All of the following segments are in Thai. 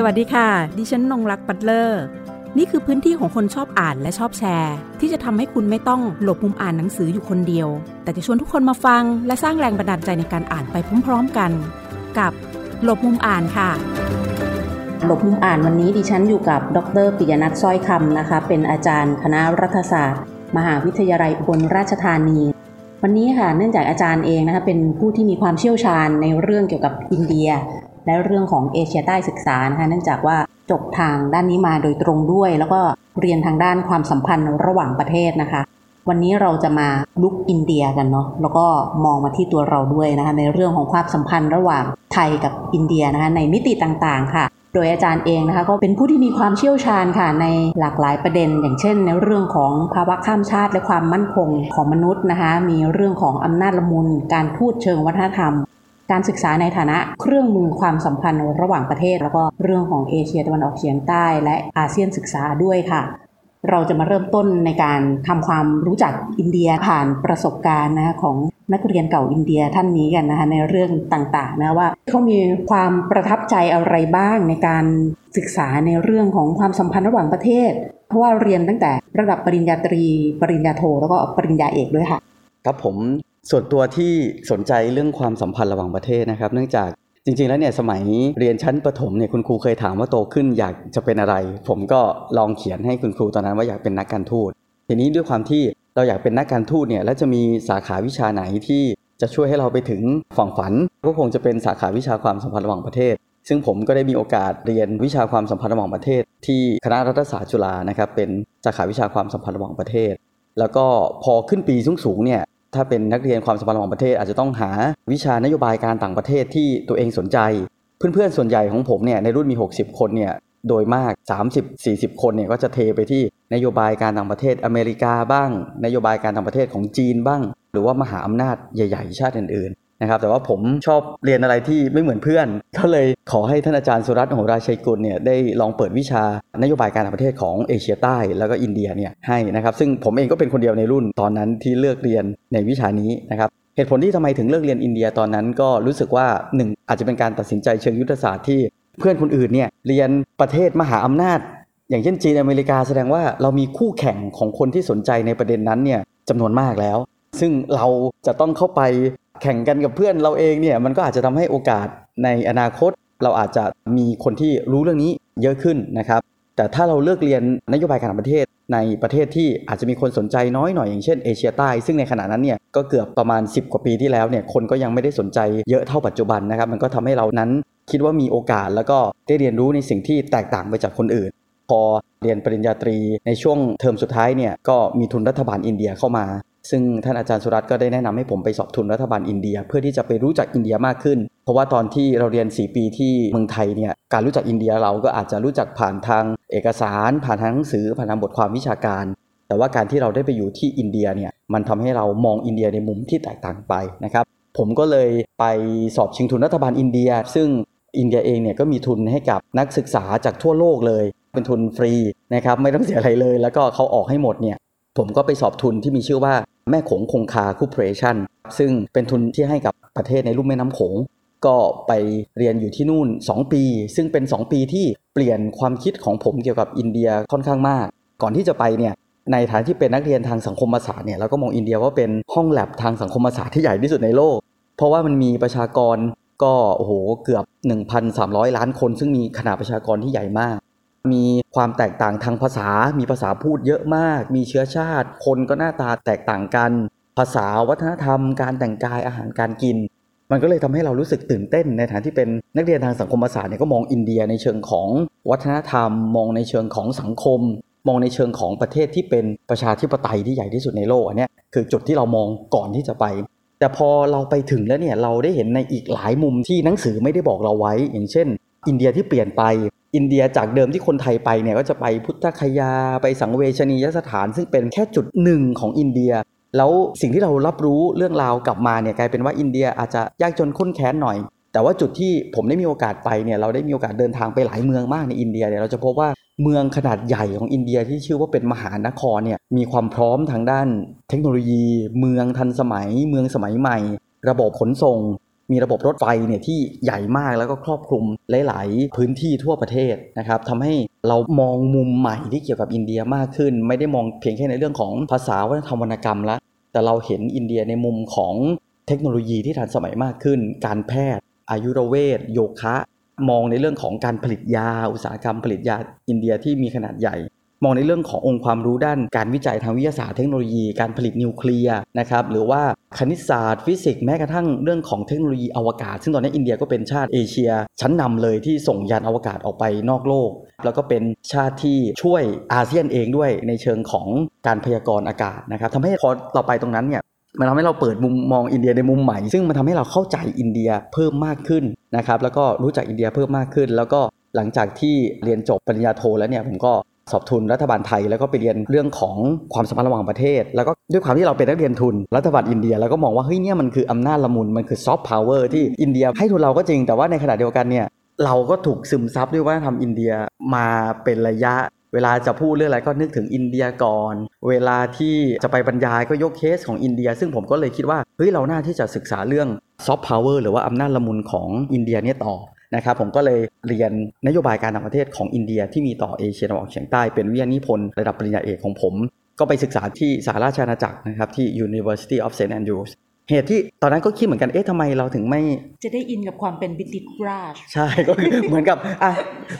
สวัสดีค่ะ ดิฉันนงรักปัตเลอร์ นี่คือพื้นที่ของคนชอบอ่านและชอบแชร์ ที่จะทำให้คุณไม่ต้องหลบมุมอ่านหนังสืออยู่คนเดียว แต่จะชวนทุกคนมาฟัง และสร้างแรงบันดาลใจในการอ่านไปพร้อมๆกัน กับหลบมุมอ่านค่ะ หลบมุมอ่านวันนี้ดิฉันอยู่กับดรปิยนัทสร้อยคำนะคะ เป็นอาจารย์คณะรัฐศาสตร์ มหาวิทยาลัยอุบลราชธานีวันนี้ค่ะเนื่องจากอาจารย์เองนะคะเป็นผู้ที่มีความเชี่ยวชาญในเรื่องเกี่ยวกับอินเดีย และเรื่องของเอเชียใต้ศึกษานะคะเนื่องจากว่าจบทางด้านนี้มาโดยตรงด้วย แล้วก็เรียนทางด้านความสัมพันธ์ระหว่างประเทศนะคะ วันนี้เราจะมาลุกอินเดียกันเนาะแล้วก็มองมาที่ตัวเราด้วยนะคะในเรื่องของความสัมพันธ์ระหว่างไทยกับอินเดียนะคะในมิติต่างๆ ค่ะ โดยอาจารย์เองนะคะก็เป็นผู้ที่มีความเชี่ยวชาญค่ะในหลากหลายประเด็น อย่างเช่น ในเรื่องของภาวะข้ามชาติและความมั่นคงของมนุษย์นะคะมีเรื่องของอำนาจละมุน การพูดเชิงวัฒนธรรม การศึกษาในฐานะเครื่องมือความสัมพันธ์ระหว่างประเทศ แล้วก็เรื่องของเอเชียตะวันออกเฉียงใต้และอาเซียนศึกษาด้วยค่ะ เราจะมาเริ่มต้นในการทำความรู้จักอินเดียผ่านประสบการณ์นะคะของนักเรียนเก่าอินเดียท่านนี้กันนะคะในเรื่องต่างๆนะว่าเขามีความประทับใจอะไรบ้างในการศึกษาในเรื่องของความสัมพันธ์ระหว่างประเทศ เพราะว่าเรียนตั้งแต่ระดับปริญญาตรี ปริญญาโทแล้วก็ปริญญาเอกด้วยค่ะครับผมส่วนตัวที่สนใจเรื่องความสัมพันธ์ระหว่างประเทศนะครับ เนื่องจากจริงๆ แล้วเนี่ยสมัยเรียนชั้นประถมเนี่ยคุณครูเคยถามว่าโตขึ้นอยากจะเป็นอะไร ผมก็ลองเขียนให้คุณครูตอนนั้นว่าอยากเป็นนักการทูตทีนี้ด้วยความที่เราอยากเป็นนักการทูตเนี่ยแล้วจะมีสาขาวิชาไหนที่จะช่วยให้เราไปถึงฝั่งฝัน ก็คงจะเป็นสาขาวิชาความสัมพันธ์ระหว่างประเทศ ซึ่งผมก็ได้มีโอกาสเรียนวิชาความสัมพันธ์ระหว่างประเทศ ที่คณะรัฐศาสตร์จุฬานะครับเป็นสาขาวิชาความสัมพันธ์ระหว่างประเทศ แล้วก็พอขึ้นปีสูงๆเนี่ย ถ้าเป็นนักเรียนความสัมพันธ์ระหว่างประเทศอาจจะต้องหาวิชานโยบายการต่างประเทศที่ตัวเองสนใจ เพื่อนๆส่วนใหญ่ของผมเนี่ยในรุ่นมี 60 คนเนี่ยโดยมาก 30-40 คนเนี่ยก็จะเทไปที่นโยบายการต่างประเทศอเมริกาบ้าง นโยบายการต่างประเทศของจีนบ้าง หรือว่ามหาอำนาจใหญ่ ๆ ชาติอื่นๆ นะครับแต่ว่าผมชอบเรียนอะไรที่ไม่เหมือนเพื่อน ก็เลยขอให้ท่านอาจารย์สุรัตน์โหราชัยกุลเนี่ยได้ลองเปิดวิชานโยบายการต่างประเทศของเอเชียใต้แล้วก็อินเดียเนี่ยให้นะครับซึ่งผมเองก็เป็นคนเดียวในรุ่นตอนนั้นที่เลือกเรียนในวิชานี้นะครับเหตุผลที่ทำไมถึงเลือกเรียนอินเดียตอนนั้นก็รู้สึกว่าหนึ่งอาจจะเป็นการตัดสินใจเชิงยุทธศาสตร์ที่เพื่อนคนอื่นเนี่ยเรียนประเทศมหาอำนาจ อย่างเช่นจีนอเมริกาแสดงว่าเรามีคู่แข่งของคนที่สนใจในประเด็นนั้นเนี่ยจำนวนมากแล้ว ซึ่งเราจะต้องเข้าไป แข่งกันกับเพื่อนเราเองเนี่ยมันก็อาจจะทำให้โอกาสในอนาคต เราอาจจะมีคนที่รู้เรื่องนี้เยอะขึ้นนะครับ แต่ถ้าเราเลือกเรียนนโยบายการต่างประเทศในประเทศที่อาจจะมีคนสนใจน้อยหน่อยอย่างเช่นเอเชียใต้ ซึ่งในขณะนั้นเนี่ยก็เกือบประมาณ 10 กว่าปีที่แล้วเนี่ยคนก็ยังไม่ได้สนใจเยอะเท่าปัจจุบันนะครับ มันก็ทำให้เรานั้นคิดว่ามีโอกาสแล้วก็ได้เรียนรู้ในสิ่งที่แตกต่างไปจากคนอื่น พอเรียนปริญญาตรีในช่วงเทอมสุดท้ายเนี่ยก็มีทุนรัฐบาลอินเดียเข้ามาซึ่งท่านอาจารย์สุรัตน์ก็ได้แนะนำให้ผมไปสอบทุนรัฐบาลอินเดีย เพื่อที่จะไปรู้จักอินเดียมากขึ้น เพราะว่าตอนที่เราเรียน 4 ปีที่เมืองไทยเนี่ยการรู้จักอินเดียเราก็อาจจะรู้จักผ่านทางเอกสาร ผ่านทางหนังสือผ่านทางบทความวิชาการ แต่ว่าการที่เราได้ไปอยู่ที่อินเดียเนี่ยมันทำให้เรามองอินเดียในมุมที่แตกต่างไปนะครับผมก็เลยไปสอบชิงทุนรัฐบาลอินเดีย ซึ่งอินเดียเองเนี่ยก็มีทุนให้กับนักศึกษาจากทั่วโลกเลย เป็นทุนฟรีนะครับไม่ต้องเสียอะไรเลย แล้วก็เขาออกให้หมดเนี่ยผมก็ไปสอบทุนที่มีชื่อว่า แม่โขงคงคา Cooperation ซึ่งเป็นทุนที่ให้กับประเทศในลุ่มแม่น้ำโขงก็ไปเรียนอยู่ที่นู่น 2 ปี ซึ่งเป็น 2 ปีที่เปลี่ยนความคิดของผมเกี่ยวกับอินเดียค่อนข้างมาก ก่อนที่จะไปเนี่ยในฐานที่เป็นนักเรียนทางสังคมศาสตร์เนี่ยเราก็มองอินเดียว่าเป็นห้องแลบทางสังคมศาสตร์ที่ใหญ่ที่สุดในโลก เพราะว่ามันมีประชากรก็โอ้โหเกือบ 1,300 ล้านคน ซึ่งมีขนาดประชากรที่ใหญ่มาก มีความแตกต่างทางภาษา มีภาษาพูดเยอะมาก มีเชื้อชาติ คนก็หน้าตาแตกต่างกัน ภาษาวัฒนธรรม การแต่งกายอาหารการกิน มันก็เลยทำให้เรารู้สึกตื่นเต้น ในฐานที่เป็นนักเรียนทางสังคมศาสตร์เนี่ยก็มองอินเดียในเชิงของวัฒนธรรม มองในเชิงของสังคม มองในเชิงของประเทศที่เป็นประชาธิปไตยที่ใหญ่ที่สุดในโลกอันนี้คือจุดที่เรามองก่อนที่จะไปแต่พอเราไปถึงแล้วเนี่ยเราได้เห็นในอีกหลายมุมที่หนังสือไม่ได้บอกเราไว้ อย่างเช่น อินเดียที่เปลี่ยนไป อินเดียจากเดิมที่คนไทยไปเนี่ยก็จะไปพุทธคยาไปสังเวชนียสถาน ซึ่งเป็นแค่จุดหนึ่งของอินเดีย แล้วสิ่งที่เรารับรู้เรื่องราวกลับมาเนี่ยกลายเป็นว่าอินเดียอาจจะยากจนข้นแค้นหน่อย แต่ว่าจุดที่ผมได้มีโอกาสไปเนี่ยเราได้มีโอกาสเดินทางไปหลายเมืองมากในอินเดียเนี่ยเราจะพบว่าเมืองขนาดใหญ่ของอินเดียที่ชื่อว่าเป็นมหานครเนี่ยมีความพร้อมทางด้าน เทคโนโลยี เมืองทันสมัย เมืองสมัยใหม่ ระบบขนส่ง มีระบบรถไฟเนี่ยที่ใหญ่มากแล้วก็ครอบคลุมหลาย ๆ พื้นที่ทั่วประเทศนะครับทำให้เรามองมุมใหม่ที่เกี่ยวกับอินเดียมากขึ้น ไม่ได้มองเพียงแค่ในเรื่องของภาษาวัฒนธรรมวรรณกรรมละแต่เราเห็นอินเดียในมุมของเทคโนโลยีที่ทันสมัยมากขึ้น การแพทย์ อายุรเวทโยคะ มองในเรื่องของการผลิตยา อุตสาหกรรมผลิตยาอินเดียที่มีขนาดใหญ่ มองในเรื่องขององค์ความรู้ด้านการวิจัยทางวิทยาศาสตร์เทคโนโลยีการผลิตนิวเคลียร์นะครับหรือว่าคณิตศาสตร์ฟิสิกส์แม้กระทั่งเรื่องของเทคโนโลยีอวกาศ ซึ่งตอนนี้อินเดียก็เป็นชาติเอเชีย ชั้นนำเลยที่ส่งยานอวกาศออกไปนอกโลก แล้วก็เป็นชาติที่ช่วยอาเซียนเองด้วยในเชิงของการพยากรณ์อากาศนะครับทำให้พอต่อไปตรงนั้นเนี่ยมันทำให้เราเปิดมุมมองอินเดียในมุมใหม่ ซึ่งมันทำให้เราเข้าใจอินเดียเพิ่มมากขึ้นนะครับแล้วก็รู้จักอินเดียเพิ่มมากขึ้น แล้วก็หลังจากที่เรียนจบปริญญาโทแล้วเนี่ยผมก็ สอบทุนรัฐบาลไทย แล้วก็ไปเรียนเรื่องของความสัมพันธ์ระหว่างประเทศ แล้วก็ด้วยความที่เราเป็นนักเรียนทุน รัฐบาลอินเดียแล้วก็มองว่าเฮ้ยเนี่ยมันคืออำนาจละมุนมันคือซอฟต์พาวเวอร์ที่อินเดียให้ทุนเราก็จริงแต่ว่าในขณะเดียวกันเนี่ยเราก็ถูกซึมซับด้วยวัฒนธรรมอินเดียมาเป็นระยะ เวลาจะพูดเรื่องอะไรก็นึกถึงอินเดียก่อน เวลาที่จะไปบรรยายก็ยกเคสของอินเดีย ซึ่งผมก็เลยคิดว่าเฮ้ยเราน่าที่จะศึกษาเรื่องซอฟต์พาวเวอร์หรือว่าอำนาจละมุนของอินเดียเนี่ยต่อ นะครับผมก็เลยเรียนนโยบายการต่างประเทศของอินเดียที่มีต่อเอเชียตะวันออกเฉียงใต้เป็นวิทยานิพนธ์ระดับปริญญาเอกของผม ก็ไปศึกษาที่สหราชอาณาจักรนะครับที่ University of St Andrews เหตุที่ตอนนั้นก็คิดเหมือนกัน เอ๊ะทำไมเราถึงไม่ จะได้อินกับความเป็น British Raj ใช่ ก็คือเหมือนกับอะ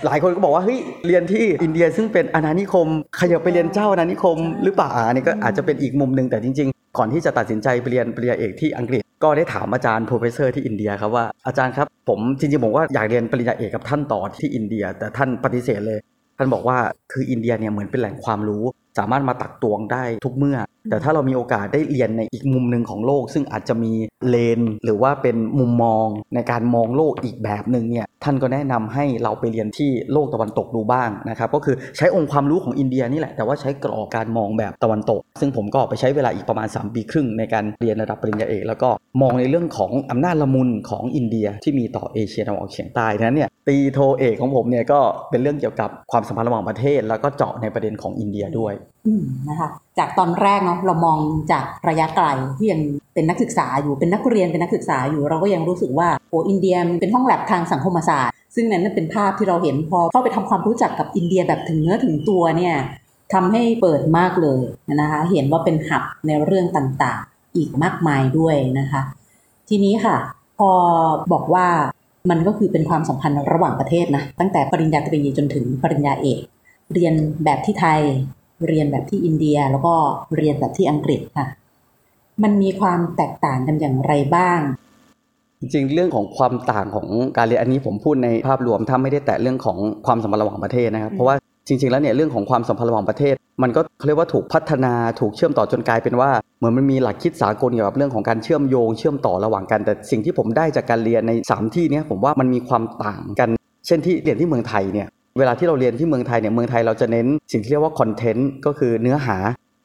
หลายคนก็บอกว่า เฮ้ย เรียนที่อินเดียซึ่งเป็นอาณานิคม ขยับไปเรียนเจ้าอาณานิคม หรือเปล่าอันนี้ก็อาจจะเป็นอีกมุมหนึ่งแต่จริง ๆ ก่อนที่จะตัดสินใจไปเรียนปริญญาเอกที่อังกฤษ ก็ได้ถามอาจารย์ p r o f เซอร์ที่อินเดียครับว่าอาจารย์ครับผมจริงๆผมว่าอยากเรียนปริญญาเอกกับท่านต่อที่อินเดีย แต่ท่านปฏิเสธเลย ท่านบอกว่าคืออินเดียเนี่ยเหมือนเป็นแหล่งความรู้ สามารถมาตักตวงได้ทุกเมื่อ แต่ถ้าเรามีโอกาสได้เรียนในอีกมุมหนึ่งของโลก ซึ่งอาจจะมีเลน หรือว่าเป็นมุมมองในการมองโลกอีกแบบหนึ่งเนี่ยท่านก็แนะนำให้เราไปเรียนที่โลกตะวันตกดูบ้างนะครับก็คือใช้องค์ความรู้ของอินเดียนี่แหละแต่ว่าใช้กรอบการมองแบบตะวันตก ซึ่งผมก็ไปใช้เวลาอีกประมาณ 3 ปีครึ่งในการเรียนระดับปริญญาเอกแล้วก็มองในเรื่องของอำนาจละมุนของอินเดียที่มีต่อเอเชียตะวันออกเฉียงใต้นั้นเนี่ยตีโทเอกของผมเนี่ยก็เป็นเรื่องเกี่ยวกับความสัมพันธ์ระหว่างประเทศ แล้วก็เจาะในประเด็นของอินเดียด้วยอืมนะคะ จากตอนแรกเนาะเรามองจากระยะไกลที่ยังเป็นนักศึกษาอยู่เป็นนักเรียนเป็นนักศึกษาอยู่เราก็ยังรู้สึกว่าโอ้อินเดียมเป็นห้องแลบทางสังคมศาสตร์ ซึ่งนั้นเป็นภาพที่เราเห็นพอเข้าไปทำความรู้จักกับอินเดียแบบถึงเนื้อถึงตัวเนี่ยทำให้เปิดมากเลยนะคะเห็นว่าเป็นหับในเรื่องต่างๆ อีกมากมายด้วยนะคะ ทีนี้ค่ะ พอบอกว่ามันก็คือเป็นความสัมพันธ์ระหว่างประเทศนะตั้งแต่ปริญญาตรีจนถึงปริญญาเอก เรียนแบบที่ไทย เรียนแบบที่อินเดียแล้วก็เรียนแบบที่อังกฤษค่ะ มันมีความแตกต่างกันอย่างไรบ้าง จริงๆเรื่องของความต่างของการเรียนอันนี้ผมพูดในภาพรวมถ้าไม่ได้แตะเรื่องของความสัมพันธ์ระหว่างประเทศนะครับ เพราะว่าจริงๆแล้วเนี่ยเรื่องของความสัมพันธ์ระหว่างประเทศ มันก็เขาเรียกว่าถูกพัฒนาถูกเชื่อมต่อจนกลายเป็นว่าเหมือนมันมีหลักคิดสากลเกี่ยวกับเรื่องของการเชื่อมโยง เชื่อมต่อระหว่างกัน แต่สิ่งที่ผมได้จากการเรียนใน 3 ที่เนี้ผมว่ามันมีความต่างกัน เช่นที่เรียนที่เมืองไทยเนี่ย เวลาที่เราเรียนที่เมืองไทยเนี่ยเมืองไทยเราจะเน้นสิ่งที่เรียกว่าคอนเทนต์ก็คือเนื้อหา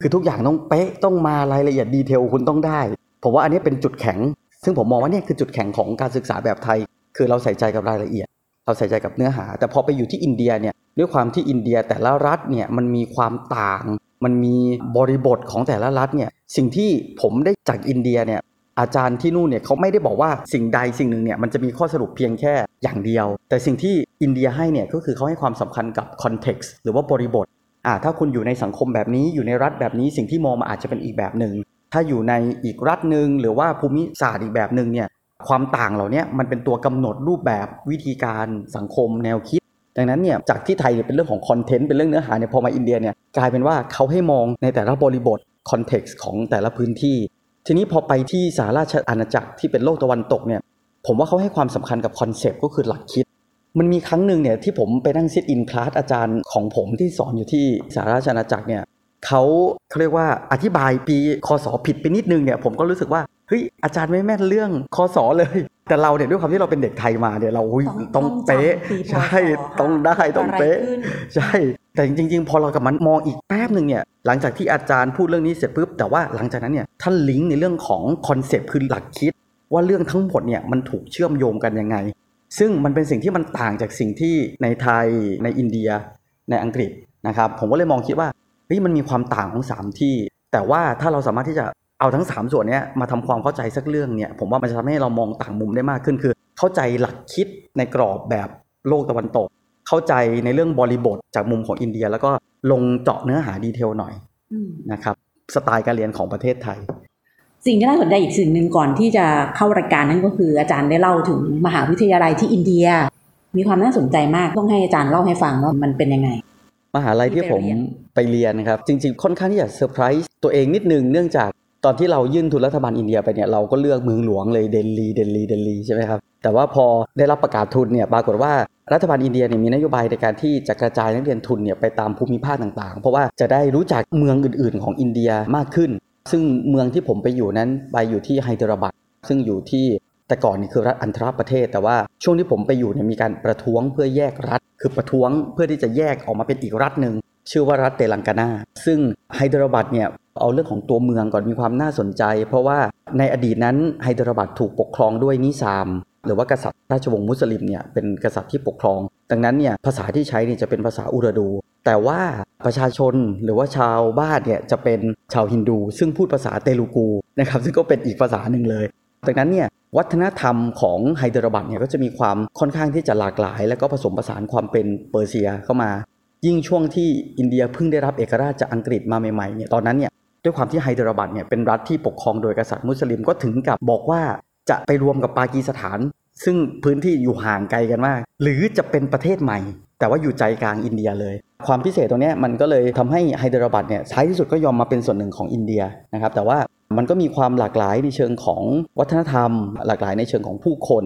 คือทุกอย่างต้องเป๊ะต้องมารายละเอียดดีเทลคุณต้องได้ ผมว่าอันนี้เป็นจุดแข็ง ซึ่งผมมองว่านี่คือจุดแข็งของการศึกษาแบบไทย คือเราใส่ใจกับรายละเอียด เราใส่ใจกับเนื้อหา แต่พอไปอยู่ที่อินเดียเนี่ยด้วยความที่อินเดียแต่ละรัฐเนี่ยมันมีความต่าง มันมีบริบทของแต่ละรัฐเนี่ยสิ่งที่ผมได้จากอินเดียเนี่ย อาจารย์ที่นู่นเนี่ยเขาไม่ได้บอกว่าสิ่งใดสิ่งหนึ่งเนี่ยมันจะมีข้อสรุปเพียงแค่อย่างเดียว แต่สิ่งที่อินเดียให้เนี่ยก็คือเขาให้ความสำคัญกับ context หรือว่าบริบทอ่าถ้าคุณอยู่ในสังคมแบบนี้อยู่ในรัฐแบบนี้สิ่งที่มองมาอาจจะเป็นอีกแบบหนึ่งถ้าอยู่ในอีกรัฐหนึ่งหรือว่าภูมิศาสตร์อีกแบบหนึ่งเนี่ยความต่างเหล่านี้มันเป็นตัวกำหนดรูปแบบวิธีการสังคมแนวคิด ดังนั้นเนี่ยจากที่ไทยเนี่ยเป็นเรื่องของ content เป็นเรื่องเนื้อหาเนี่ยพอมาอินเดียเนี่ยกลายเป็นว่าเขาให้มองในแต่ละบริบท context ของแต่ละพื้นที่ ทีนี้พอไปที่สหราชอาณาจักรที่เป็นโลกตะวันตกเนี่ยผมว่าเขาให้ความสำคัญกับ concept ก็คือหลักคิด มันมีครั้งหนึ่งเนี่ยที่ผมไปนั่ง sit in class อาจารย์ของผมที่สอนอยู่ที่สหราชอาณาจักรเนี่ยเขาเขาเรียกว่าอธิบายปีคศผิดไปนิดนึงเนี่ยผมก็รู้สึกว่าเฮ้ยอาจารย์ไม่แม่นเรื่องคศเลย แต่เราเนี่ยด้วยความที่เราเป็นเด็กไทยมาเนี่ยเราต้องต้องต้องเป๊ะจำปีพศใช่ต้องได้ต้องเป๊ะอะไรขึ้นใช่ แต่จริงๆ พอเรากลับมามองอีกแป๊บหนึ่งเนี่ยหลังจากที่อาจารย์พูดเรื่องนี้เสร็จปุ๊บแต่ว่าหลังจากนั้นเนี่ยท่านลิงก์ในเรื่องของ concept คือหลักคิด ว่าเรื่องทั้งหมดเนี่ยมันถูกเชื่อมโยงกันยังไง ซึ่งมันเป็นสิ่งที่มันต่างจากสิ่งที่ในไทยในอินเดีย ในอังกฤษนะครับผมก็เลยมองคิดว่าเฮ้ยมันมีความต่างของสามที่ แต่ว่าถ้าเราสามารถที่จะเอาทั้ง 3 ส่วนนี้มาทำความเข้าใจสักเรื่องเนี่ยผมว่ามันจะทำให้เรามองต่างมุมได้มากขึ้นคือ เข้าใจหลักคิดในกรอบแบบโลกตะวันตก เข้าใจในเรื่องบริบทจากมุมของอินเดีย แล้วก็ลงเจาะเนื้อหาดีเทลหน่อยนะครับสไตล์การเรียนของประเทศไทย สิ่งที่น่าสนใจอีกสิ่งหนึ่งก่อนที่จะเข้ารายการนั่นก็คืออาจารย์ได้เล่าถึงมหาวิทยาลัยที่อินเดีย มีความน่าสนใจมากต้องให้อาจารย์เล่าให้ฟังว่ามันเป็นยังไง มหาลัยที่ผมไปเรียนนะครับ จริงๆ ค่อนข้างที่จะเซอร์ไพรส์ตัวเองนิดนึงเนื่องจาก ตอนที่เรายื่นทุนรัฐบาลอินเดียไปเนี่ยเราก็เลือกเมืองหลวงเลยเดลีเดลีเดลีใช่ไหมครับแต่ว่าพอได้รับประกาศทุนเนี่ยปรากฏว่ารัฐบาลอินเดียเนี่ยมีนโยบายในการที่จะกระจายนักเรียนทุนเนี่ยไปตามภูมิภาคต่างๆ เพราะว่าจะได้รู้จักเมืองอื่น ๆ ของอินเดียมากขึ้น ซึ่งเมืองที่ผมไปอยู่นั้นไปอยู่ที่ไฮเดรบัดซึ่งอยู่ที่แต่ก่อนนี่คือรัฐอานธรประเทศ แต่ว่าช่วงที่ผมไปอยู่เนี่ยมีการประท้วงเพื่อแยกรัฐ คือประท้วงเพื่อที่จะแยกออกมาเป็นอีกรัฐหนึ่งชื่อว่ารัฐเตลังกานาซึ่งไฮเดรบัดเนี่ย เอาเรื่องของตัวเมืองก่อนมีความน่าสนใจ เพราะว่าในอดีตนั้นไฮเดรบัดถูกปกครองด้วยนิซาม หรือว่ากษัตริย์ราชวงศ์มุสลิมเนี่ยเป็นกษัตริย์ที่ปกครอง ดังนั้นเนี่ยภาษาที่ใช้เนี่ยจะเป็นภาษาอุรดู แต่ว่าประชาชนหรือว่าชาวบ้านเนี่ยจะเป็นชาวฮินดู ซึ่งพูดภาษาเตลูกูนะครับซึ่งก็เป็นอีกภาษาหนึ่งเลยดังนั้นเนี่ยวัฒนธรรมของไฮเดรบัดเนี่ยก็จะมีความค่อนข้างที่จะหลากหลาย แล้วก็ผสมผสานความเป็นเปอร์เซียเข้ามา ยิ่งช่วงที่อินเดียเพิ่งได้รับเอกราชจากอังกฤษมาใหม่ๆเนี่ยตอนนั้นเนี่ย ด้วยความที่ไฮเดรบัดเนี่ยเป็นรัฐที่ปกครองโดยกษัตริย์มุสลิมก็ถึงกับบอกว่าจะไปรวมกับปากีสถาน ซึ่งพื้นที่อยู่ห่างไกลกันมาก หรือจะเป็นประเทศใหม่ แต่ว่าอยู่ใจกลางอินเดียเลย ความพิเศษตรงนี้มันก็เลยทำให้ไฮเดรบัดเนี่ยท้ายที่สุดก็ยอมมาเป็นส่วนหนึ่งของอินเดียนะครับแต่ว่ามันก็มีความหลากหลายในเชิงของวัฒนธรรม หลากหลายในเชิงของผู้คน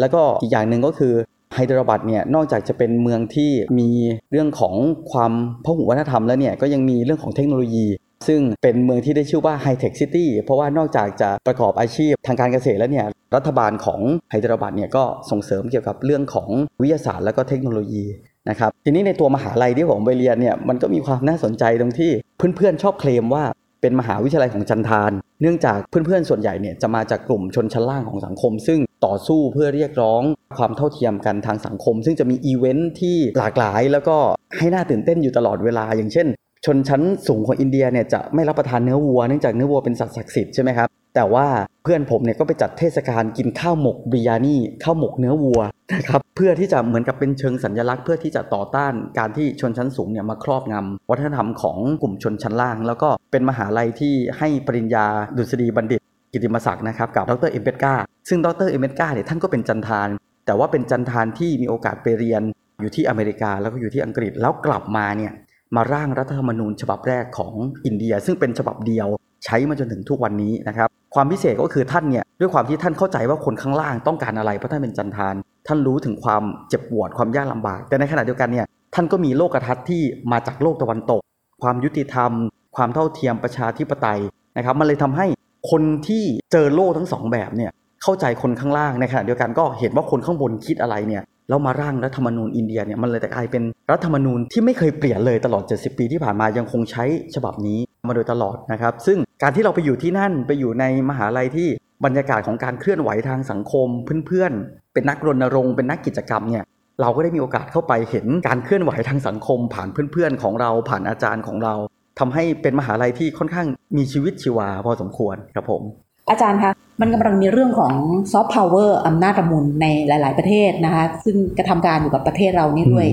แล้วก็อีกอย่างหนึ่งก็คือไฮเดรบัดเนี่ยนอกจากจะเป็นเมืองที่มีเรื่องของความพหุวัฒนธรรมแล้วเนี่ยก็ยังมีเรื่องของเทคโนโลยี ซึ่งเป็นเมืองที่ได้ชื่อว่า Hi-Tech City เพราะว่านอกจากจะประกอบอาชีพทางการเกษตรแล้วเนี่ยรัฐบาลของไฮเดรบัดเนี่ยก็ส่งเสริมเกี่ยวกับเรื่องของวิทยาศาสตร์และก็เทคโนโลยีนะครับทีนี้ในตัวมหาลัยที่ผมไปเรียนเนี่ยมันก็มีความน่าสนใจตรงที่เพื่อนๆชอบเคลมว่าเป็นมหาวิทยาลัยของจัณฑาล เนื่องจากเพื่อนๆส่วนใหญ่เนี่ยจะมาจากกลุ่มชนชั้นล่างของสังคม ซึ่งต่อสู้เพื่อเรียกร้องความเท่าเทียมกันทางสังคม ซึ่งจะมีอีเวนท์ที่หลากหลาย แล้วก็ให้น่าตื่นเต้นอยู่ตลอดเวลา อย่างเช่น ชนชั้นสูงของอินเดียเนี่ยจะไม่รับประทานเนื้อวัวเนื่องจากเนื้อวัวเป็นสัตว์ศักดิ์สิทธิ์ใช่ไหมครับแต่ว่าเพื่อนผมเนี่ยก็ไปจัดเทศกาลกินข้าวหมกบิรยานีข้าวหมกเนื้อวัวนะครับเพื่อที่จะเหมือนกับเป็นเชิงสัญลักษณ์ เพื่อที่จะต่อต้านการที่ชนชั้นสูงเนี่ยมาครอบงำวัฒนธรรมของกลุ่มชนชั้นล่าง แล้วก็เป็นมหาลัยที่ให้ปริญญาดุษฎีบัณฑิต กิตติมศักดิ์นะครับกับดรอัมเบดการ์ซึ่งดรอัมเบดการ์เนี่ยท่านก็เป็นจัณฑาล แต่ว่าเป็นจัณฑาลที่มีโอกาสไปเรียนอยู่ที่อเมริกาแล้วก็อยู่ที่อังกฤษแล้วกลับมาเนี่ย มาร่างรัฐธรรมนูญฉบับแรกของอินเดีย ซึ่งเป็นฉบับเดียวใช้มาจนถึงทุกวันนี้นะครับความพิเศษก็คือท่านเนี่ยด้วยความที่ท่านเข้าใจว่าคนข้างล่างต้องการอะไรเพราะท่านเป็นจัณฑาล ท่านรู้ถึงความเจ็บปวดความยากลำบาก แต่ในขณะเดียวกันเนี่ยท่านก็มีโลกทัศน์ที่มาจากโลกตะวันตก ความยุติธรรม ความเท่าเทียมประชาธิปไตยนะครับมันเลยทำให้คนที่เจอโลกทั้งสองแบบเนี่ยเข้าใจคนข้างล่างในขณะเดียวกันก็เห็นว่าคนข้างบนคิดอะไรเนี่ย แล้วมาร่างรัฐธรรมนูญอินเดียเนี่ยมันเลยแต่กลายเป็นรัฐธรรมนูญที่ไม่เคยเปลี่ยนเลยตลอด 70 ปีที่ผ่านมายังคงใช้ฉบับนี้มาโดยตลอดนะครับ ซึ่งการที่เราไปอยู่ที่นั่นไปอยู่ในมหาลัยที่บรรยากาศของการเคลื่อนไหวทางสังคมเพื่อนๆ เป็นนักรณรงค์เป็นนักกิจกรรมเนี่ยเราก็ได้มีโอกาสเข้าไปเห็นการเคลื่อนไหวทางสังคม ผ่านเพื่อนๆ ของเราผ่านอาจารย์ของเราทำให้เป็นมหาลัยที่ค่อนข้างมีชีวิตชีวาพอสมควรครับผม อาจารย์คะมันกำลังมีเรื่องของซอฟต์พาวเวอร์อำนาจละมุนในหลาย ๆ ประเทศนะคะซึ่งกระทำการอยู่กับประเทศเรานี่ด้วย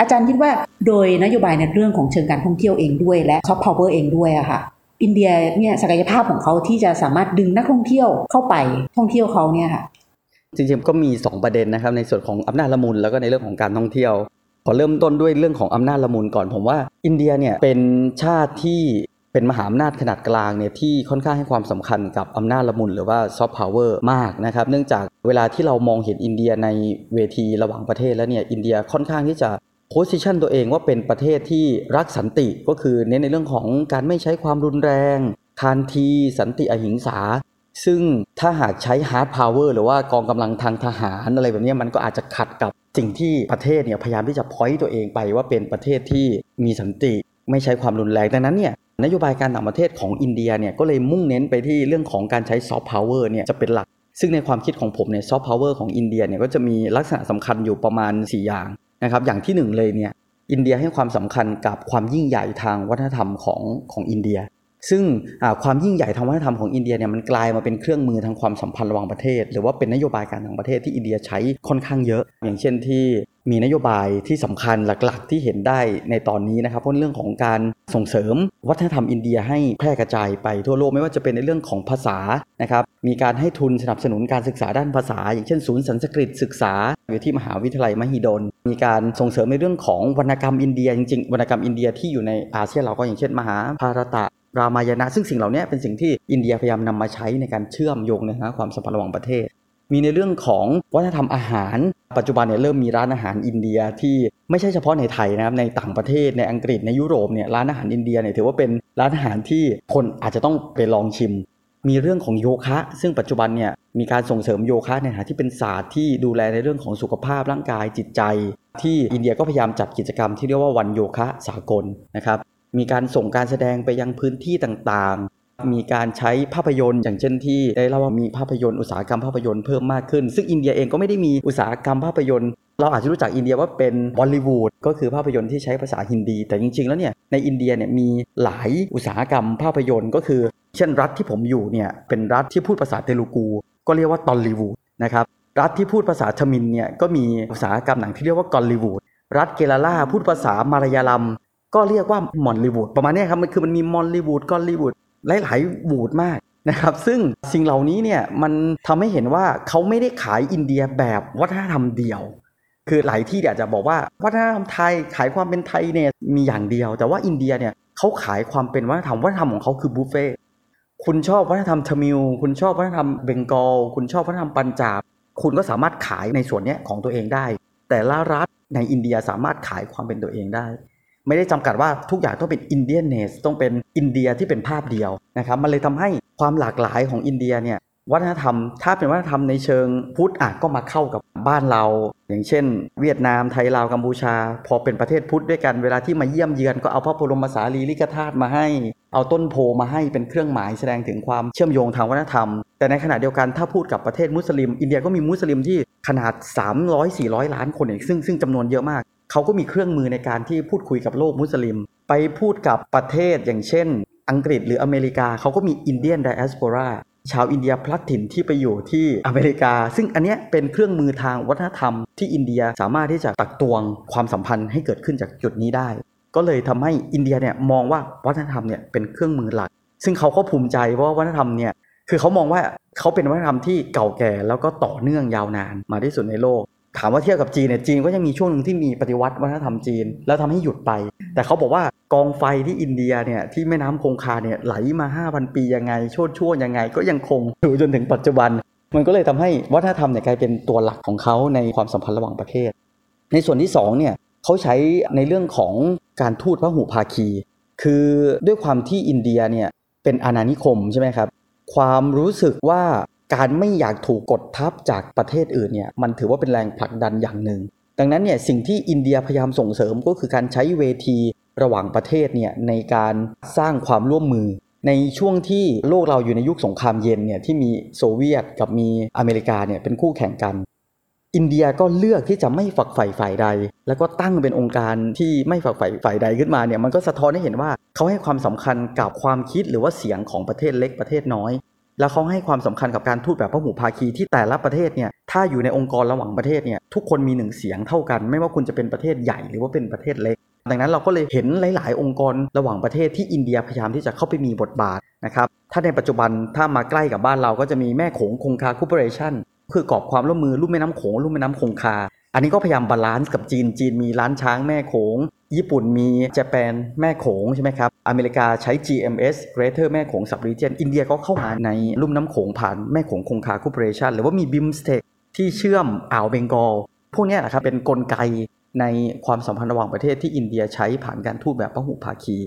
อาจารย์คิดว่าโดยนโยบายในเรื่องของเชิงการท่องเที่ยวเองด้วย และซอฟต์พาวเวอร์เองด้วยอะค่ะอินเดียเนี่ยศักยภาพของเขาที่จะสามารถดึงนักท่องเที่ยวเข้าไปท่องเที่ยวเขาเนี่ยค่ะจริงๆก็มี 2 ประเด็นนะครับในส่วนของอำนาจละมุนแล้วก็ในเรื่องของการท่องเที่ยวขอเริ่มต้นด้วยเรื่องของอำนาจละมุนก่อนผมว่า อินเดียเนี่ยเป็นชาติที่ เป็นมหาอำนาจขนาดกลางเนี่ยที่ค่อนข้างให้ความสำคัญกับอำนาจละมุนหรือว่าซอฟต์พาวเวอร์มากนะครับ เนื่องจากเวลาที่เรามองเห็นอินเดียในเวทีระหว่างประเทศแล้วเนี่ยอินเดียค่อนข้างที่จะ position ตัวเองว่าเป็นประเทศที่รักสันติก็คือเน้นในเรื่องของการไม่ใช้ความรุนแรงคานธีสันติอหิงสา ซึ่งถ้าหากใช้ hard power หรือว่ากองกำลังทางทหารอะไรแบบนี้มันก็อาจจะขัดกับสิ่งที่ประเทศเนี่ยพยายามที่จะ point ตัวเองไปว่าเป็นประเทศที่มีสันติไม่ใช้ความรุนแรงดังนั้นเนี่ย นโยบายการต่างประเทศของอินเดียเนี่ยก็เลยมุ่งเน้นไปที่เรื่องของการใช้ซอฟต์พาวเวอร์เนี่ยจะเป็นหลัก ซึ่งในความคิดของผมเนี่ยซอฟต์พาวเวอร์ของอินเดียเนี่ยก็จะมีลักษณะสำคัญอยู่ประมาณ 4 อย่างนะครับอย่างที่ 1 เลยเนี่ยอินเดียให้ความสำคัญกับความยิ่งใหญ่ทางวัฒนธรรมของของอินเดีย ซึ่งความยิ่งใหญ่ทางวัฒนธรรมของอินเดียเนี่ยมันกลายมาเป็นเครื่องมือทางความสัมพันธ์ระหว่างประเทศ หรือว่าเป็นนโยบายการต่างประเทศที่อินเดียใช้ค่อนข้างเยอะ อย่างเช่นที่ มีนโยบายที่สำคัญหลักๆ ที่เห็นได้ในตอนนี้นะครับเพราะเรื่องของการส่งเสริมวัฒนธรรมอินเดียให้แพร่กระจายไปทั่วโลกไม่ว่าจะเป็นในเรื่องของภาษานะครับมีการให้ทุนสนับสนุนการศึกษาด้านภาษา อย่างเช่น ศูนย์สันสกฤตศึกษาอยู่ที่มหาวิทยาลัยมหิดล มีการส่งเสริมในเรื่องของวรรณกรรมอินเดียจริงๆวรรณกรรมอินเดียที่อยู่ในอาเซียนเราก็อย่างเช่น มหาภารตะรามายณะซึ่งสิ่งเหล่านี้เป็นสิ่งที่อินเดียพยายามนำมาใช้ในการเชื่อมโยงนะฮะความสัมพันธ์ระหว่างประเทศ มีในเรื่องของวัฒนธรรมอาหาร ปัจจุบันเนี่ยเริ่มมีร้านอาหารอินเดียที่ไม่ใช่เฉพาะในไทยนะครับในต่างประเทศในอังกฤษในยุโรปเนี่ยร้านอาหารอินเดียเนี่ยถือว่าเป็นร้านอาหารที่คนอาจจะต้องไปลองชิม มีเรื่องของโยคะ ซึ่งปัจจุบันเนี่ยมีการส่งเสริมโยคะในฐานะที่เป็นศาสตร์ที่ดูแลในเรื่องของสุขภาพร่างกายจิตใจ ที่อินเดียก็พยายามจัดกิจกรรมที่เรียกว่าวันโยคะสากลนะครับมีการส่งการแสดงไปยังพื้นที่ต่าง มีการใช้ภาพยนตร์ อย่างเช่นที่ได้เล่าว่ามีภาพยนตร์อุตสาหกรรมภาพยนตร์เพิ่มมากขึ้น ซึ่งอินเดียเองก็ไม่ได้มีอุตสาหกรรมภาพยนตร์เราอาจจะรู้จักอินเดียว่าเป็นบอลลีวูดก็คือภาพยนตร์ที่ใช้ภาษาฮินดี แต่จริง ๆ แล้วเนี่ยในอินเดียเนี่ยมีหลายอุตสาหกรรมภาพยนตร์ก็คือ เช่นรัฐที่ผมอยู่เนี่ยเป็นรัฐที่พูดภาษาเตลูกู ก็เรียกว่าตอลลีวูดนะครับรัฐที่พูดภาษาทมินเนี่ยก็มีอุตสาหกรรมหนังที่เรียกว่ากอลลีวูดรัฐเกราลาพูดภาษามาลายาลัมก็เรียกว่ามอลลีวูดประมาณนี้ครับมันคือมันมีมอลลีวูดกอลลีวูด หลายๆวูดมากนะครับ ซึ่งสิ่งเหล่านี้เนี่ยมันทำให้เห็นว่าเขาไม่ได้ขายอินเดียแบบวัฒนธรรมเดียว คือหลายที่อาจจะบอกว่าวัฒนธรรมไทยขายความเป็นไทยเนี่ยมีอย่างเดียว แต่ว่าอินเดียเนี่ยเขาขายความเป็นวัฒนธรรมวัฒนธรรมของเขาคือบุฟเฟ่คุณชอบวัฒนธรรมทมิลคุณชอบวัฒนธรรมเบงกอลคุณชอบวัฒนธรรมปัญจาบคุณก็สามารถขายในส่วนนี้ของตัวเองได้ แต่ละรัฐในอินเดียสามารถขายความเป็นตัวเองได้ ไม่ได้จำกัดว่าทุกอย่างต้องเป็นอินเดียนเนสต้องเป็นอินเดียที่เป็นภาพเดียวนะครับมันเลยทำให้ความหลากหลายของอินเดียเนี่ยวัฒนธรรม ถ้าเป็นวัฒนธรรมในเชิงพุทธอาจก็มาเข้ากับบ้านเรา อย่างเช่น เวียดนามไทยลาวกัมพูชา พอเป็นประเทศพุทธด้วยกันเวลาที่มาเยี่ยมเยือนก็เอาพระบรมสารีริกธาตุมาให้ เอาต้นโพมาให้เป็นเครื่องหมายแสดงถึงความเชื่อมโยงทางวัฒนธรรม แต่ในขณะเดียวกันถ้าพูดกับประเทศมุสลิม อินเดียก็มีมุสลิมที่ขนาด 300-400 ล้านคนเองซึ่งซึ่งจำนวนเยอะมาก เขาก็มีเครื่องมือในการที่พูดคุยกับโลกมุสลิม ไปพูดกับประเทศอย่างเช่น อังกฤษหรืออเมริกาเขาก็มี Indian diaspora ชาวอินเดียพลัดถิ่นที่ไปอยู่ที่อเมริกา ซึ่งอันนี้เป็นเครื่องมือทางวัฒนธรรมที่อินเดียสามารถที่จะตักตวงความสัมพันธ์ให้เกิดขึ้นจากจุดนี้ได้ ก็เลยทำให้อินเดียเนี่ยมองว่าวัฒนธรรมเนี่ยเป็นเครื่องมือหลัก ซึ่งเขาก็ภูมิใจเพราะว่าวัฒนธรรมเนี่ยคือเขามองว่าเขาเป็นวัฒนธรรมที่เก่าแก่แล้วก็ต่อเนื่องยาวนานมาที่สุดในโลก ถามว่าเทียบกับจีนเนี่ยจีนก็ยังมีช่วงหนึ่งที่มีปฏิวัติวัฒนธรรมจีน แล้วทำให้หยุดไป แต่เขาบอกว่ากองไฟที่อินเดียเนี่ยที่แม่น้ำคงคาเนี่ยไหลมา 5,000 ปียังไงโชดช่วยังไง ก็ยังคงอยู่จนถึงปัจจุบัน มันก็เลยทำให้วัฒนธรรมเนี่ยกลายเป็นตัวหลักของเขาในความสัมพันธ์ระหว่างประเทศ ในส่วนที่2เนี่ยเขาใช้ในเรื่องของการทูตพระหูภาคี คือด้วยความที่อินเดียเนี่ยเป็นอาณานิคมใช่ไหมครับความรู้สึกว่า การไม่อยากถูกกดทับจากประเทศอื่นเนี่ยมันถือว่าเป็นแรงผลักดันอย่างหนึ่ง ดังนั้นเนี่ยสิ่งที่อินเดียพยายามส่งเสริมก็คือการใช้เวทีระหว่างประเทศเนี่ยในการสร้างความร่วมมือ ในช่วงที่โลกเราอยู่ในยุคสงครามเย็นเนี่ยที่มีโซเวียตกับมีอเมริกาเนี่ยเป็นคู่แข่งกัน อินเดียก็เลือกที่จะไม่ฝักใฝ่ฝ่ายใด แล้วก็ตั้งเป็นองค์การที่ไม่ฝักใฝ่ฝ่ายใดขึ้นมาเนี่ยมันก็สะท้อนให้เห็นว่าเขาให้ความสำคัญกับความคิดหรือว่าเสียงของประเทศเล็กประเทศน้อย แล้วเขาให้ความสำคัญกับการทูตแบบพหูภาคีที่แต่ละประเทศเนี่ยถ้าอยู่ในองค์กรระหว่างประเทศเนี่ยทุกคนมีหนึ่งเสียงเท่ากัน ไม่ว่าคุณจะเป็นประเทศใหญ่หรือว่าเป็นประเทศเล็กดังนั้นเราก็เลยเห็นหลาย ๆ องค์กรระหว่างประเทศที่อินเดียพยายามที่จะเข้าไปมีบทบาทนะครับถ้าในปัจจุบันถ้ามาใกล้กับบ้านเราก็จะมีแม่โขงคงคา Cooperation คือกรอบความร่วมมือลุ่มแม่น้ำโขงลุ่มแม่น้ำคงคา อันนี้ก็พยายาม balance กับจีนจีนมีล้านช้างแม่โขง ญี่ปุ่นมี Japan แม่โขงใช่ไหมครับ อเมริกาใช้ GMS Greater แม่โขง Sub Region อินเดียก็เข้ามาในลุ่มน้ำโขงผ่านแม่โขงคงคา Cooperation หรือว่ามี BIMSTEC ที่เชื่อมอ่าวเบงกอล พวกนี้แหละครับเป็นกลไกในความสัมพันธ์ระหว่างประเทศที่อินเดียใช้ผ่านการทูตแบบพหุภาคี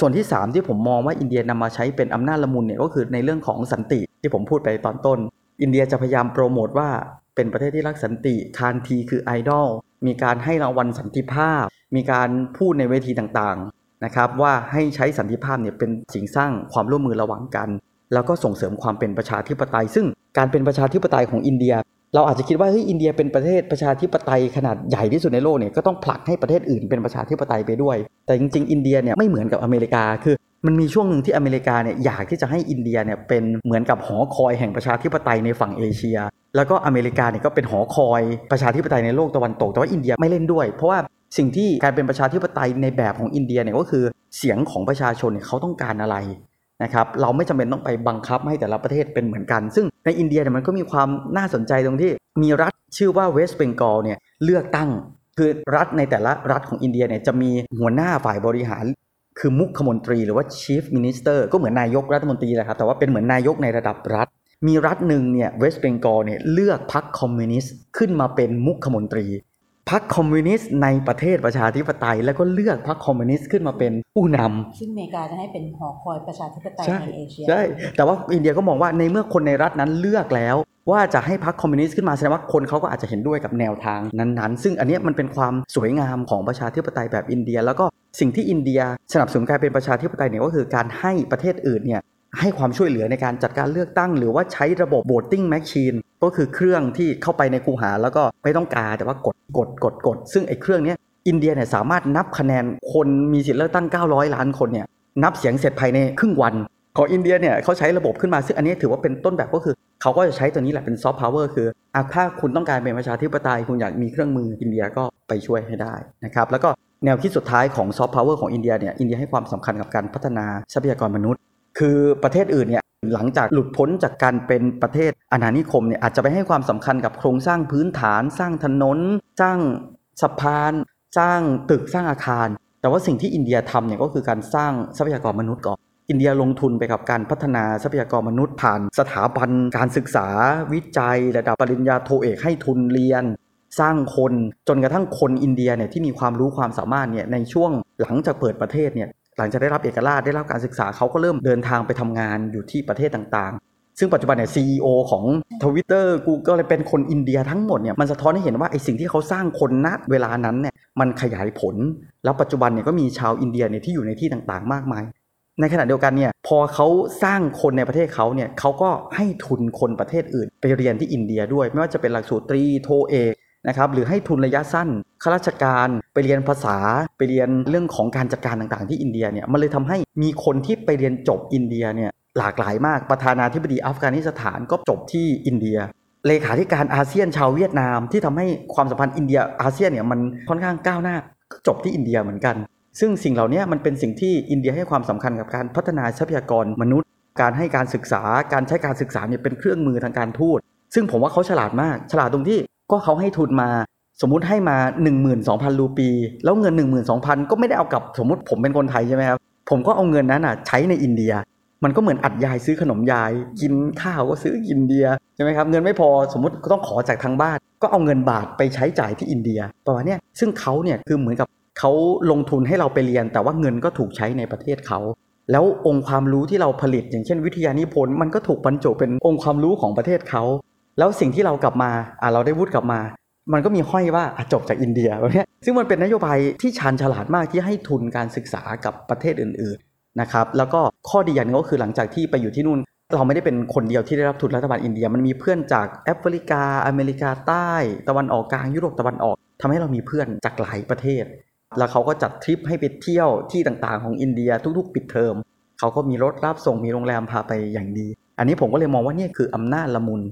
ส่วนที่ 3 ที่ผมมองว่าอินเดียนำมาใช้เป็นอำนาจละมุนเนี่ยก็คือในเรื่องของสันติที่ผมพูดไปตอนต้น อินเดียจะพยายามโปรโมทว่าเป็นประเทศที่รักสันติคานทีคือไอดอลมีการให้รางวัลสันติภาพ มีการพูดในเวทีต่างๆนะครับว่าให้ใช้สันติภาพเนี่ยเป็นสิ่งสร้างความร่วมมือระหว่างกัน แล้วก็ส่งเสริมความเป็นประชาธิปไตย ซึ่งการเป็นประชาธิปไตยของอินเดีย เราอาจจะคิดว่าเฮ้ยอินเดียเป็นประเทศประชาธิปไตยขนาดใหญ่ที่สุดในโลกเนี่ยก็ต้องผลักให้ประเทศอื่นเป็นประชาธิปไตยไปด้วย แต่จริง ๆ อินเดียเนี่ยไม่เหมือนกับอเมริกาคือมันมีช่วงหนึ่งที่อเมริกาเนี่ยอยากที่จะให้อินเดียเนี่ยเป็นเหมือนกับหอคอยแห่งประชาธิปไตยในฝั่งเอเชีย แล้วก็อเมริกาเนี่ยก็เป็นหอคอยประชาธิปไตยในโลกตะวันตก แต่ว่าอินเดียไม่เล่นด้วย เพราะว่า สิ่งที่การเป็นประชาธิปไตยในแบบของอินเดียเนี่ยก็คือเสียงของประชาชนเนี่ยเขาต้องการอะไรนะครับเราไม่จำเป็นต้องไปบังคับให้แต่ละประเทศเป็นเหมือนกัน ซึ่งในอินเดียเนี่ยมันก็มีความน่าสนใจตรงที่มีรัฐชื่อว่าเวสต์เบงกอลเนี่ยเลือกตั้ง คือรัฐในแต่ละรัฐของอินเดียเนี่ยจะมีหัวหน้าฝ่ายบริหาร คือมุขมนตรีหรือว่า chief minister ก็เหมือนนายกรัฐมนตรีแหละครับแต่ว่าเป็นเหมือนนายกในระดับรัฐ มีรัฐหนึ่งเนี่ยเวสต์เบงกอลเนี่ยเลือกพรรคคอมมิวนิสต์ขึ้นมาเป็นมุขมนตรี พรรคคอมมิวนิสต์ในประเทศประชาธิปไตย แล้วก็เลือกพรรคคอมมิวนิสต์ขึ้นมาเป็นผู้นำซึ่งอเมริกาจะให้เป็นหอคอยประชาธิปไตยใช่ในเอเชียใช่แต่ว่าอินเดียก็มองว่าในเมื่อคนในรัฐนั้นเลือกแล้ว ว่าจะให้พรรคคอมมิวนิสต์ขึ้นมาแสดงว่าคนเขาก็อาจจะเห็นด้วยกับแนวทางนั้นๆ ซึ่งอันเนี้ยมันเป็นความสวยงามของประชาธิปไตยแบบอินเดีย แล้วก็สิ่งที่อินเดียสนับสนุนการเป็นประชาธิปไตยเนี่ยก็คือการให้ประเทศอื่นเนี่ย ให้ความช่วยเหลือในการจัดการเลือกตั้ง หรือว่าใช้ระบบ voting machine ก็คือเครื่องที่เข้าไปในคูหา แล้วก็ไม่ต้องกาแต่ว่ากดกดกดกด ซึ่งไอ้เครื่องนี้อินเดียเนี่ยสามารถนับคะแนนคนมีสิทธิ์เลือกตั้ง 900 ล้านคนเนี่ยนับเสียงเสร็จภายในครึ่งวันของอินเดียเนี่ยเขาใช้ระบบขึ้นมาซึ่งอันนี้ถือว่าเป็นต้นแบบก็คือเขาก็จะใช้ตัวนี้แหละเป็นซอฟต์พาวเวอร์คือถ้าคุณต้องการเป็นประชาธิปไตยคุณอยากมีเครื่องมืออินเดียก็ไปช่วยให้ได้นะครับแล้วก็แนวคิดสุดท้ายของซอฟต์พาวเวอร์ของอินเดียเนี่ยอินเดียให้ความสำคัญกับการพัฒนาทรัพยากรมนุษย์ คือประเทศอื่นเนี่ยหลังจากหลุดพ้นจากการเป็นประเทศอาณานิคมเนี่ยอาจจะไปให้ความสำคัญกับโครงสร้างพื้นฐาน สร้างถนน สร้างสะพาน สร้างตึกสร้างอาคาร แต่ว่าสิ่งที่อินเดียทำเนี่ยก็คือการสร้างทรัพยากรมนุษย์ก่อนอินเดียลงทุนไปกับการพัฒนาทรัพยากรมนุษย์ผ่าน สถาบันการศึกษา วิจัย ระดับปริญญาโทเอกให้ทุนเรียน สร้างคนจนกระทั่งคนอินเดียเนี่ยที่มีความรู้ความสามารถเนี่ยในช่วงหลังจากเปิดประเทศเนี่ย หลังจากได้รับเอกราชได้รับการศึกษาเขาก็เริ่มเดินทางไปทำงานอยู่ที่ประเทศต่างๆ ซึ่งปัจจุบันเนี่ย CEO ของ Twitter Google เลยเป็นคนอินเดียทั้งหมดเนี่ยมันสะท้อนให้เห็นว่าไอสิ่งที่เขาสร้างคนณเวลานั้นเนี่ยมันขยายผล แล้วปัจจุบันเนี่ยก็มีชาวอินเดียเนี่ยที่อยู่ในที่ต่างๆ มากมายในขณะเดียวกันเนี่ยพอเขาสร้างคนในประเทศเขาเนี่ยเขาก็ให้ทุนคนประเทศอื่น ไปเรียนที่อินเดียด้วย ไม่ว่าจะเป็นหลักสูตรตรีโทเอก นะครับหรือให้ทุนระยะสั้นข้าราชการไปเรียนภาษาไปเรียนเรื่องของการจัดการต่างๆ ที่อินเดียเนี่ยมันเลยทำให้มีคนที่ไปเรียนจบอินเดียเนี่ยหลากหลายมากประธานาธิบดีอัฟกานิสถานก็จบที่อินเดีย เลขาธิการอาเซียนชาวเวียดนาม ที่ทำให้ความสัมพันธ์อินเดียอาเซียนเนี่ยมันค่อนข้างก้าวหน้าก็จบที่อินเดียเหมือนกัน ซึ่งสิ่งเหล่านี้มันเป็นสิ่งที่อินเดียให้ความสำคัญกับการพัฒนาทรัพยากรมนุษย์ การให้การศึกษาการใช้การศึกษาเนี่ยเป็นเครื่องมือทางการทูตซึ่งผมว่าเขาฉลาดมาก ฉลาดตรงที่ ก็เขาให้ทุนมาสมมุติให้มา 12,000 รูปี แล้วเงิน 12,000 ก็ไม่ได้เอากลับสมมติผมเป็นคนไทยใช่ไหมครับ ผมก็เอาเงินนั้นอะใช้ในอินเดีย มันก็เหมือนอัดยายซื้อขนมยาย กินข้าวก็ซื้ออินเดียใช่ไหมครับ เงินไม่พอสมมติก็ต้องขอจากทางบ้าน ก็เอาเงินบาทไปใช้จ่ายที่อินเดียประมาณนี้ซึ่งเขาเนี่ยคือเหมือนกับเขาลงทุนให้เราไปเรียน แต่ว่าเงินก็ถูกใช้ในประเทศเขาแล้วองค์ความรู้ที่เราผลิต อย่างเช่น วิทยานิพนธ์มันก็ถูกบรรจุเป็นองค์ความรู้ของประเทศเขา แล้วสิ่งที่เรากลับมาอ่าเราได้วุฒิกลับมา มันก็มีห้อยว่าจบจากอินเดียแบบนี้ซึ่งมันเป็นนโยบายที่ชาญฉลาดมากที่ให้ทุนการศึกษากับประเทศอื่นๆนะครับแล้วก็ข้อดีอย่างนึงก็คือหลังจากที่ไปอยู่ที่นู่น เราไม่ได้เป็นคนเดียวที่ได้รับทุนรัฐบาลอินเดีย มันมีเพื่อนจากแอฟริกา อเมริกาใต้ ตะวันออกกลางยุโรปตะวันออกทำให้เรามีเพื่อนจากหลายประเทศ แล้วเขาก็จัดทริปให้ไปเที่ยวที่ต่างๆ ของอินเดียทุกๆ ปิดเทอมเขาก็มีรถรับส่งมีโรงแรมพาไปอย่างดี อันนี้ผมก็เลยมองว่านี่คืออำนาจละมุน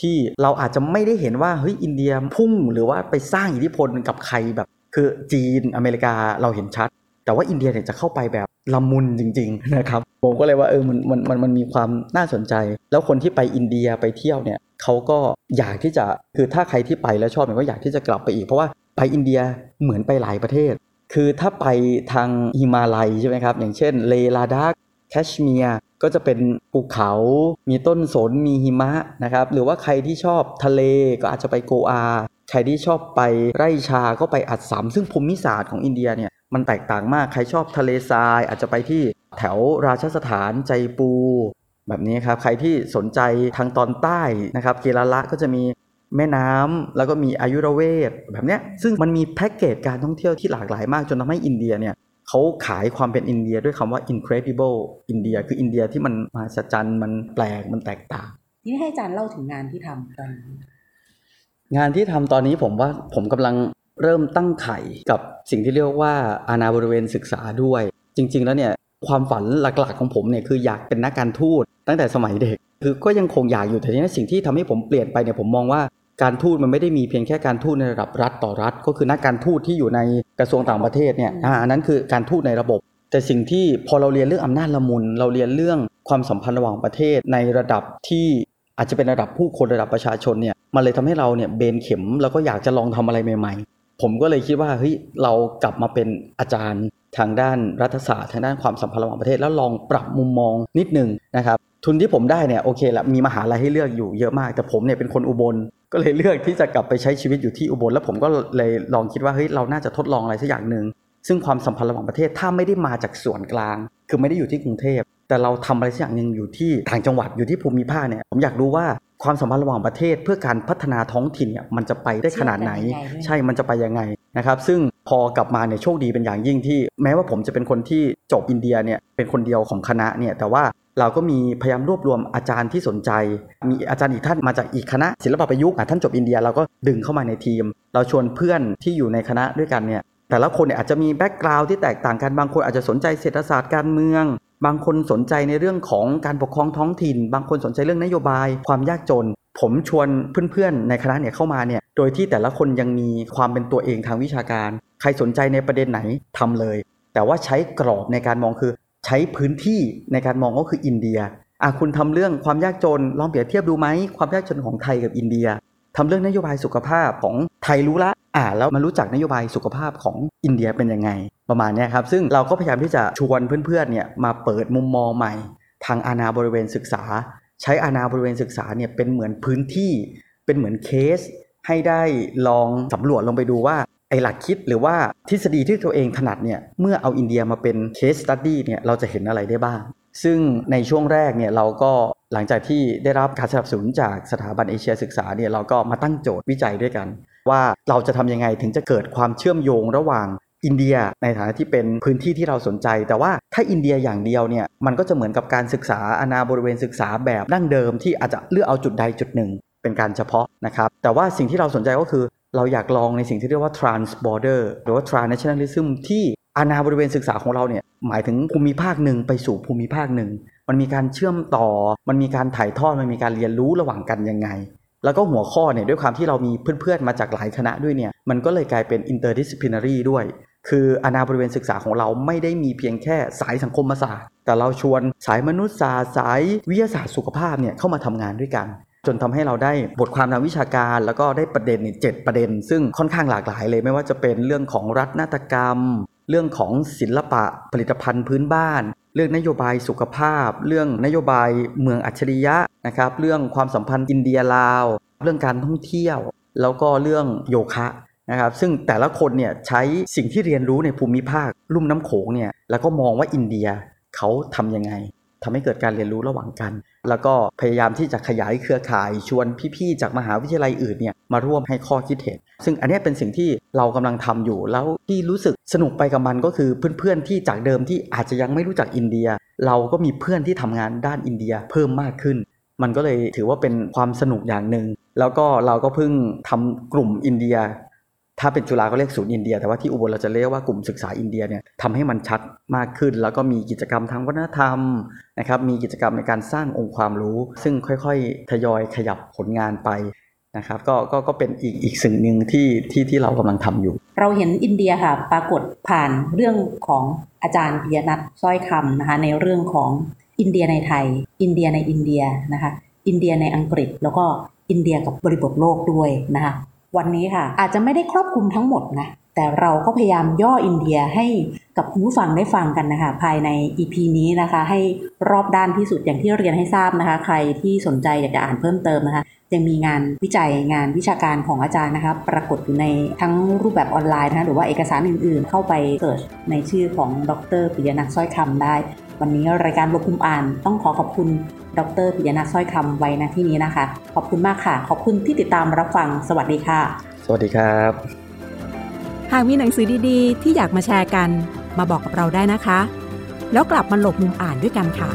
ที่เราอาจจะไม่ได้เห็นว่าเฮ้ยอินเดียพุ่งหรือว่าไปสร้างอิทธิพลกับใครแบบ คือจีนอเมริกาเราเห็นชัด แต่ว่าอินเดียเนี่ยจะเข้าไปแบบละมุนจริง ๆ นะครับผมก็เลยว่าเออมันมันมันมันมีความน่าสนใจ แล้วคนที่ไปอินเดียไปเที่ยวเนี่ยเขาก็อยากที่จะคือถ้าใครที่ไปแล้วชอบเนี่ยก็อยากที่จะกลับไปอีก เพราะว่าไปอินเดียเหมือนไปหลายประเทศ คือถ้าไปทางฮิมาลัยใช่ไหมครับอย่างเช่นเลลาดัก แคชเมียร์ก็จะเป็นภูเขา มีต้นสน มีหิมะนะครับ หรือว่าใครที่ชอบทะเลก็อาจจะไปโกอา ใครที่ชอบไปไร่ชาก็ไปอัดสามซึ่งภูมิศาสตร์ของอินเดียเนี่ยมันแตกต่างมาก ใครชอบทะเลทราย อาจจะไปที่แถวราชสถานใจปู แบบนี้ครับ ใครที่สนใจทางตอนใต้นะครับ เกลาละก็จะมีแม่น้ำแล้วก็มีอายุรเวทแบบเนี้ยซึ่งมันมีแพ็กเกจการท่องเที่ยวที่หลากหลายมากจนทำให้อินเดียเนี่ย เขาขายความเป็นอินเดียด้วยคำว่า incredible อินเดียคืออินเดียที่มันมหัศจรรย์มันแปลกมันแตกต่างนี่ให้อาจารย์เล่าถึงงานที่ทำตอนนี้งานที่ทำตอนนี้ผมว่าผมกำลังเริ่มตั้งไข่กับสิ่งที่เรียกว่าอาณาบริเวณศึกษาด้วย จริง ๆ แล้วเนี่ยความฝันหลักๆของผมเนี่ยคืออยากเป็นนักการทูตตั้งแต่สมัยเด็ก คือก็ยังคงอยากอยู่แต่ทีนี้สิ่งที่ทำให้ผมเปลี่ยนไปเนี่ยผมมองว่า การทูตมันไม่ได้มีเพียงแค่การทูตในระดับรัฐต่อรัฐ ก็คือนักการทูตที่อยู่ในกระทรวงต่างประเทศเนี่ยอันนั้นคือการทูตในระบบ แต่สิ่งที่พอเราเรียนเรื่องอำนาจละมุน เราเรียนเรื่องความสัมพันธ์ระหว่างประเทศในระดับที่อาจจะเป็นระดับผู้คนระดับประชาชนเนี่ยมันเลยทำให้เราเนี่ยเบนเข็มแล้วก็อยากจะลองทำอะไรใหม่ๆ ผมก็เลยคิดว่าเฮ้ยเรากลับมาเป็นอาจารย์ทางด้านรัฐศาสตร์ ทางด้านความสัมพันธ์ระหว่างประเทศแล้วลองปรับมุมมองนิดหนึ่งนะครับ ทุนที่ผมได้เนี่ยโอเคละมีมหาลัยให้เลือกอยู่เยอะมาก แต่ผมเนี่ยเป็นคนอุบล ก็เลยเลือกที่จะกลับไปใช้ชีวิตอยู่ที่อุบล แล้วผมก็เลยลองคิดว่าเฮ้ยเราน่าจะทดลองอะไรสักอย่างหนึ่งซึ่งความสัมพันธ์ระหว่างประเทศถ้าไม่ได้มาจากส่วนกลาง คือไม่ได้อยู่ที่กรุงเทพ แต่เราทำอะไรสักอย่างหนึ่งอยู่ที่ต่างจังหวัดอยู่ที่ภูมิภาคเนี่ยผมอยากรู้ว่าความสัมพันธ์ระหว่างประเทศ เพื่อการพัฒนาท้องถิ่นเนี่ยมันจะไปได้ขนาดไหน ใช่มันจะไปยังไงนะครับซึ่งพอกลับมาเนี่ยโชคดีเป็นอย่างยิ่งที่ แม้ว่าผมจะเป็นคนที่จบอินเดียเนี่ยเป็นคนเดียวของคณะเนี่ยแต่ว่า เราก็มีพยายามรวบรวมอาจารย์ที่สนใจ มีอาจารย์อีกท่านมาจากอีกคณะศิลปะประยุกต์ท่านจบอินเดียเราก็ดึงเข้ามาในทีม เราชวนเพื่อนที่อยู่ในคณะด้วยกันเนี่ยแต่ละคนเนี่ยอาจจะมี background ที่แตกต่างกันบางคนอาจจะสนใจเศรษฐศาสตร์การเมือง บางคนสนใจในเรื่องของการปกครองท้องถิ่น บางคนสนใจเรื่องนโยบาย ความยากจน ผมชวนเพื่อนๆในคณะเนี่ยเข้ามาเนี่ยโดยที่แต่ละคนยังมีความเป็นตัวเองทางวิชาการ ใครสนใจในประเด็นไหนทำเลย แต่ว่าใช้กรอบในการมองคือ ใช้พื้นที่ในการมองก็คืออินเดียอะคุณทำเรื่องความยากจนลองเปรียบเทียบดูไหมความยากจนของไทยกับอินเดียทำเรื่องนโยบายสุขภาพของไทยรู้ละอ่าแล้วมารู้จักนโยบายสุขภาพของอินเดียเป็นยังไง ประมาณนี้ครับ ซึ่งเราก็พยายามที่จะชวนเพื่อนๆเนี่ยมาเปิดมุมมองใหม่ ทางอาณาบริเวณศึกษา ใช้อาณาบริเวณศึกษาเนี่ยเป็นเหมือนพื้นที่ เป็นเหมือนเคส ให้ได้ลองสำรวจลงไปดูว่า ไอหลักคิดหรือว่าทฤษฎีที่ตัวเองถนัดเนี่ยเมื่อเอาอินเดียมาเป็น case study เนี่ยเราจะเห็นอะไรได้บ้าง ซึ่งในช่วงแรกเนี่ยเราก็หลังจากที่ได้รับการสนับสนุนจากสถาบันเอเชียศึกษาเนี่ยเราก็มาตั้งโจทย์วิจัยด้วยกัน ว่าเราจะทำยังไงถึงจะเกิดความเชื่อมโยงระหว่างอินเดียในฐานะที่เป็นพื้นที่ที่เราสนใจ แต่ว่าถ้าอินเดียอย่างเดียวเนี่ยมันก็จะเหมือนกับการศึกษาอาณาบริเวณศึกษาแบบดั้งเดิมที่อาจจะเลือกเอาจุดใดจุดหนึ่ง เป็นการเฉพาะนะครับแต่ว่าสิ่งที่เราสนใจก็คือ เราอยากลองในสิ่งที่เรียกว่า trans border หรือว่า transnationalism ที่อาณาบริเวณศึกษาของเราเนี่ยหมายถึงภูมิภาคหนึ่งไปสู่ภูมิภาคหนึ่ง มันมีการเชื่อมต่อ มันมีการถ่ายทอด มันมีการเรียนรู้ระหว่างกันยังไง แล้วก็หัวข้อเนี่ยด้วยความที่เรามีเพื่อนๆมาจากหลายคณะด้วยเนี่ยมันก็เลยกลายเป็น interdisciplinary ด้วย คืออาณาบริเวณศึกษาของเราไม่ได้มีเพียงแค่สายสังคมศาสตร์ แต่เราชวนสายมนุษยศาสตร์สายวิทยาศาสตร์สุขภาพเนี่ยเข้ามาทำงานด้วยกัน จนทำให้เราได้บทความทางวิชาการ แล้วก็ได้ประเด็นเจ็ดประเด็น ซึ่งค่อนข้างหลากหลายเลยไม่ว่าจะเป็นเรื่องของรัฐนาฏกรรม เรื่องของศิลปะผลิตภัณฑ์พื้นบ้าน เรื่องนโยบายสุขภาพ เรื่องนโยบายเมืองอัจฉริยะนะครับเรื่องความสัมพันธ์อินเดียลาว เรื่องการท่องเที่ยว แล้วก็เรื่องโยคะนะครับซึ่งแต่ละคนเนี่ยใช้สิ่งที่เรียนรู้ในภูมิภาคลุ่มน้ำโขงเนี่ยแล้วก็มองว่าอินเดียเขาทำยังไง ทำให้เกิดการเรียนรู้ระหว่างกัน แล้วก็พยายามที่จะขยายเครือข่ายชวนพี่ๆจากมหาวิทยาลัยอื่นเนี่ยมาร่วมให้ข้อคิดเห็น ซึ่งอันนี้เป็นสิ่งที่เรากำลังทำอยู่ แล้วที่รู้สึกสนุกไปกับมันก็คือเพื่อนๆที่จากเดิมที่อาจจะยังไม่รู้จักอินเดีย เราก็มีเพื่อนที่ทำงานด้านอินเดียเพิ่มมากขึ้น มันก็เลยถือว่าเป็นความสนุกอย่างหนึ่งแล้วก็เราก็เพิ่งทำกลุ่มอินเดีย ถ้าเป็นจุฬาก็เรียกศูนย์อินเดีย แต่ว่าที่อุบลเราจะเรียกว่ากลุ่มศึกษาอินเดียเนี่ยทำให้มันชัดมากขึ้น แล้วก็มีกิจกรรมทางวัฒนธรรมนะครับมีกิจกรรมในการสร้างองค์ความรู้ ซึ่งค่อยๆ ทยอยขยับผลงานไปนะครับก็ก็ก็เป็นอีกอีกสิ่งหนึ่งที่ที่ที่เรากำลังทำอยู่ เราเห็นอินเดียค่ะปรากฏผ่านเรื่องของอาจารย์ปิยนัทสร้อยคำนะคะในเรื่องของอินเดียในไทย อินเดียในอินเดียนะคะอินเดียในอังกฤษแล้วก็อินเดียกับบริบทโลกด้วยนะคะ วันนี้ค่ะ อาจจะไม่ได้ครอบคลุมทั้งหมดนะแต่เราก็พยายามย่ออินเดียให้กับผู้ฟังได้ฟังกันนะคะ ภายใน EP นี้นะคะ ให้รอบด้านที่สุดอย่างที่เรียนให้ทราบนะคะ ใครที่สนใจอยากจะอ่านเพิ่มเติมนะคะยังมีงานวิจัยงานวิชาการของอาจารย์นะคะปรากฏอยู่ในทั้งรูปแบบออนไลน์นะคะหรือว่าเอกสารอื่นๆ เข้าไปเสิร์ชในชื่อของดรปิยนัทสร้อยคำได้ วันนี้รายการลบคุมอ่านต้องขอขอบคุณ ดรปิยนัทสร้อยคำไว้ณที่นี้นะคะ ขอบคุณมากค่ะ ขอบคุณที่ติดตามรับฟังสวัสดีค่ะ สวัสดีครับ หากมีหนังสือดีๆ ที่อยากมาแชร์กัน มาบอกกับเราได้นะคะ แล้วกลับมาหลบมุมอ่านด้วยกันค่ะ